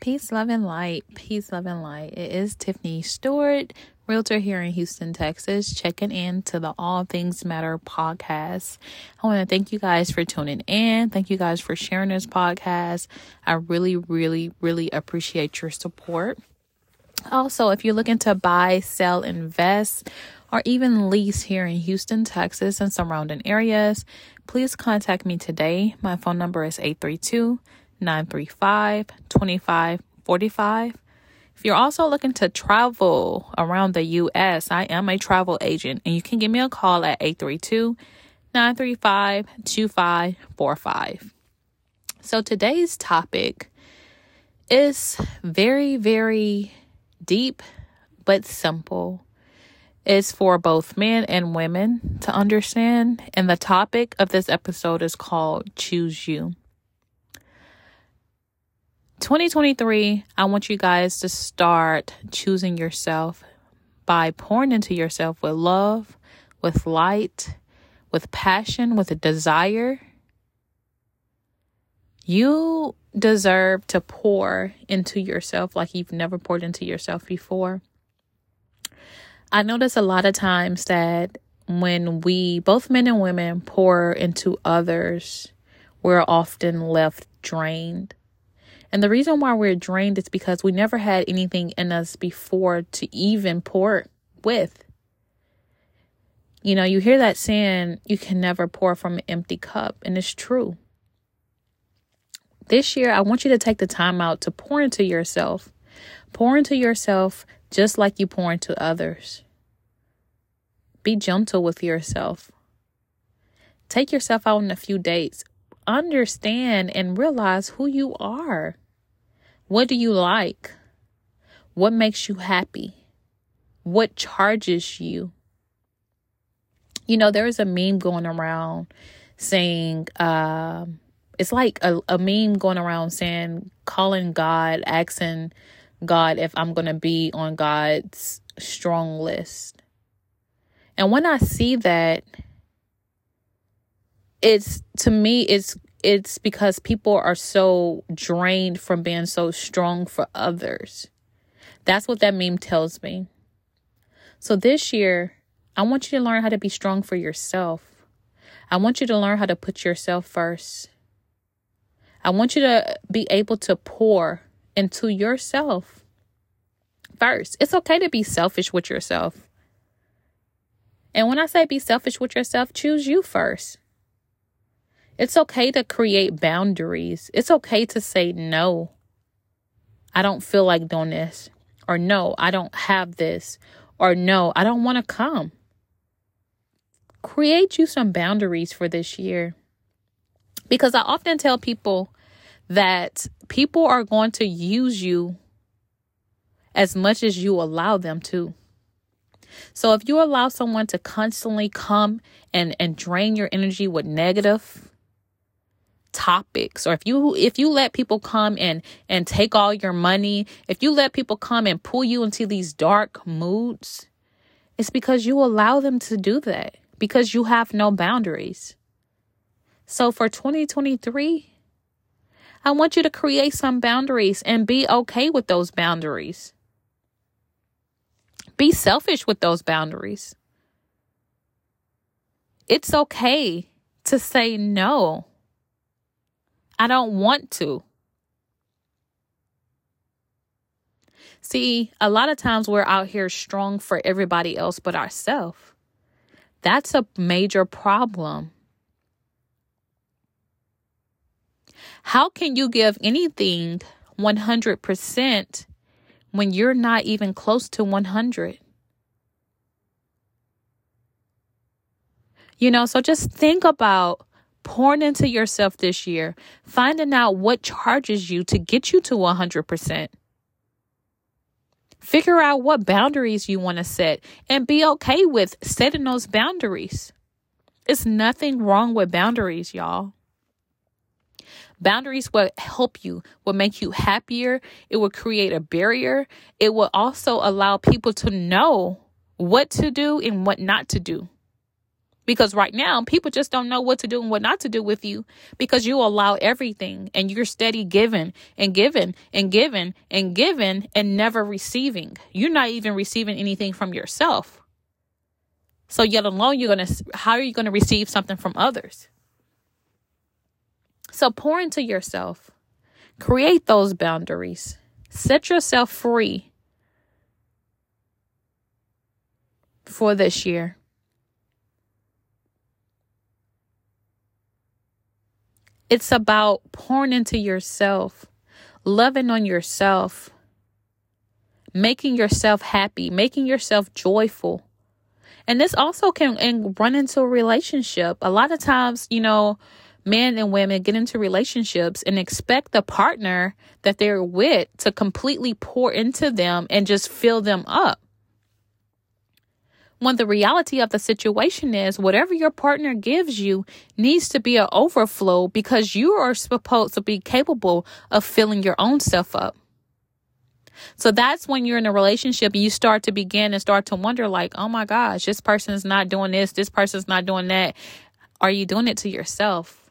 Peace, love, and light. Peace, love, and light. It is Tiffany Stewart, realtor here in Houston, Texas, checking in to the All Things Matter podcast. I want to thank you guys for tuning in. Thank you guys for sharing this podcast. I really, really, really appreciate your support. Also, if you're looking to buy, sell, invest, or even lease here in Houston, Texas, and surrounding areas, please contact me today. My phone number is 832 935 2545. If you're also looking to travel around the U.S., I am a travel agent, and you can give me a call at 832 935 2545. So today's topic is very, very deep but simple. It's for both men and women to understand, and the topic of this episode is called Choose You. 2023, I want you guys to start choosing yourself by pouring into yourself with love, with light, with passion, with a desire. You deserve to pour into yourself like you've never poured into yourself before. I notice a lot of times that when we, both men and women, pour into others, we're often left drained. And the reason why we're drained is because we never had anything in us before to even pour with. You know, you hear that saying, you can never pour from an empty cup, and it's true. This year, I want you to take the time out to pour into yourself. Pour into yourself just like you pour into others. Be gentle with yourself. Take yourself out on a few dates. Understand and realize who you are. What do you like? What makes you happy? What charges you? You know, there is a meme going around saying, uh, it's like a, a meme going around saying, calling God, asking God if I'm going to be on God's strong list. And when I see that, it's to me, it's it's because people are so drained from being so strong for others. That's what that meme tells me. So this year, I want you to learn how to be strong for yourself. I want you to learn how to put yourself first. I want you to be able to pour into yourself first. It's okay to be selfish with yourself. And when I say be selfish with yourself, choose you first. It's okay to create boundaries. It's okay to say no. I don't feel like doing this. Or no, I don't have this. Or no, I don't want to come. Create you some boundaries for this year. Because I often tell people that people are going to use you as much as you allow them to. So if you allow someone to constantly come and, and drain your energy with negative, topics or if you if you let people come and and take all your money if you let people come and pull you into these dark moods it's because you allow them to do that because you have no boundaries. So for 2023 i want you to create some boundaries and be okay with those boundaries. Be selfish with those boundaries. It's okay to say no I don't want to. See, a lot of times we're out here strong for everybody else but ourselves. That's a major problem. How can you give anything 100% when you're not even close to 100? You know, so just think about pouring into yourself this year, finding out what charges you to get you to 100%. Figure out what boundaries you want to set and be okay with setting those boundaries. It's nothing wrong with boundaries, y'all. Boundaries will help you, will make you happier. It will create a barrier. It will also allow people to know what to do and what not to do Because right now, people just don't know what to do and what not to do with you because you allow everything and you're steady giving and giving and giving and giving and never receiving. You're not even receiving anything from yourself. So, yet alone, you're going to, how are you going to receive something from others? So, pour into yourself, create those boundaries, set yourself free for this year. It's about pouring into yourself, loving on yourself, making yourself happy, making yourself joyful. And this also can run into a relationship. A lot of times, you know, men and women get into relationships and expect the partner that they're with to completely pour into them and just fill them up when the reality of the situation is whatever your partner gives you needs to be an overflow because you are supposed to be capable of filling your own self up. So that's when you're in a relationship you start to begin and start to wonder, like, oh my gosh, this person's not doing this, this person's not doing that. Are you doing it to yourself?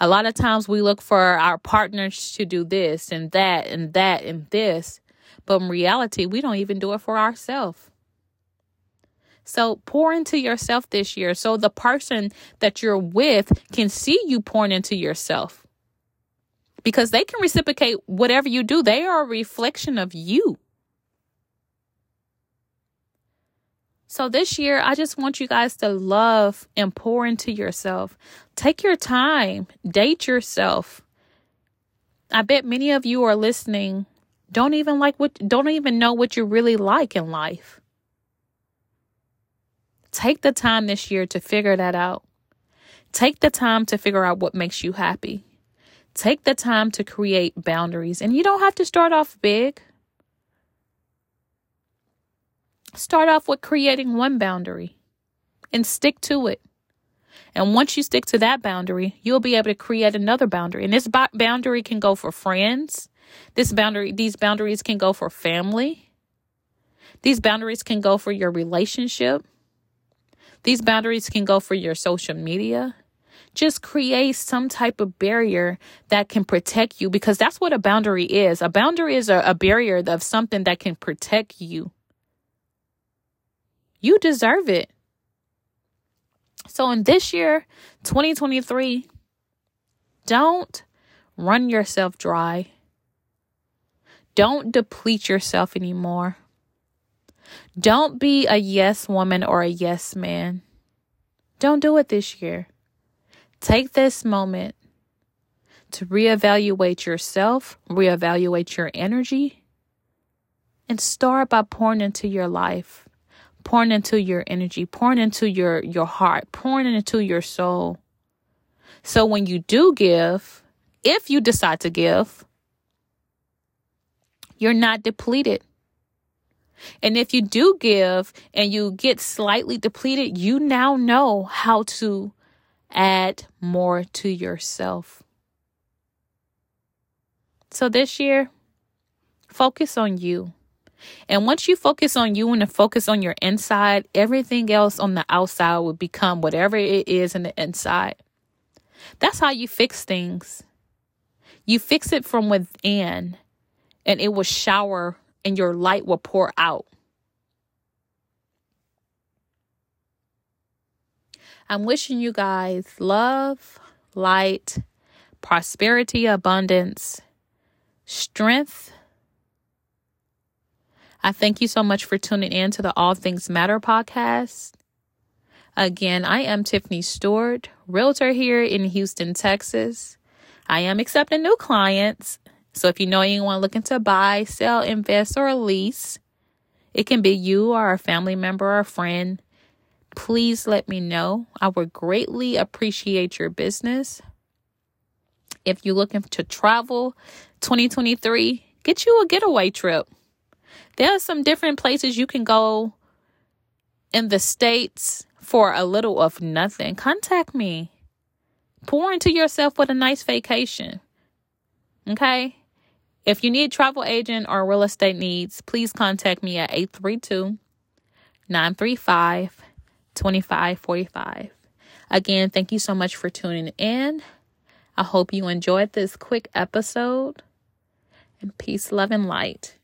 A lot of times we look for our partners to do this and that and that and this, but in reality, we don't even do it for ourselves. So pour into yourself this year so the person that you're with can see you pouring into yourself. Because they can reciprocate whatever you do, they are a reflection of you. So this year, I just want you guys to love and pour into yourself. Take your time, date yourself. I bet many of you are listening don't even like what don't even know what you really like in life. Take the time this year to figure that out. Take the time to figure out what makes you happy. Take the time to create boundaries. And you don't have to start off big. Start off with creating one boundary and stick to it. And once you stick to that boundary, you'll be able to create another boundary. And this boundary can go for friends. This boundary, these boundaries can go for family. These boundaries can go for your relationship. These boundaries can go for your social media. Just create some type of barrier that can protect you because that's what a boundary is. A boundary is a, a barrier of something that can protect you. You deserve it. So, in this year, 2023, don't run yourself dry. Don't deplete yourself anymore. Don't be a yes woman or a yes man. Don't do it this year. Take this moment to reevaluate yourself, reevaluate your energy, and start by pouring into your life, pouring into your energy, pouring into your, your heart, pouring into your soul. So when you do give, if you decide to give, you're not depleted. And if you do give and you get slightly depleted, you now know how to add more to yourself. So this year, focus on you. And once you focus on you and focus on your inside, everything else on the outside will become whatever it is in the inside. That's how you fix things. You fix it from within, and it will shower and your light will pour out. I'm wishing you guys love, light, prosperity, abundance, strength. I thank you so much for tuning in to the All Things Matter podcast. Again, I am Tiffany Stewart, realtor here in Houston, Texas. I am accepting new clients so if you know anyone looking to buy, sell, invest, or lease, it can be you or a family member or a friend. Please let me know. I would greatly appreciate your business. If you're looking to travel 2023, get you a getaway trip. There are some different places you can go in the States for a little of nothing. Contact me. Pour into yourself with a nice vacation. Okay? If you need travel agent or real estate needs, please contact me at 832 935 2545. Again, thank you so much for tuning in. I hope you enjoyed this quick episode. And peace, love, and light.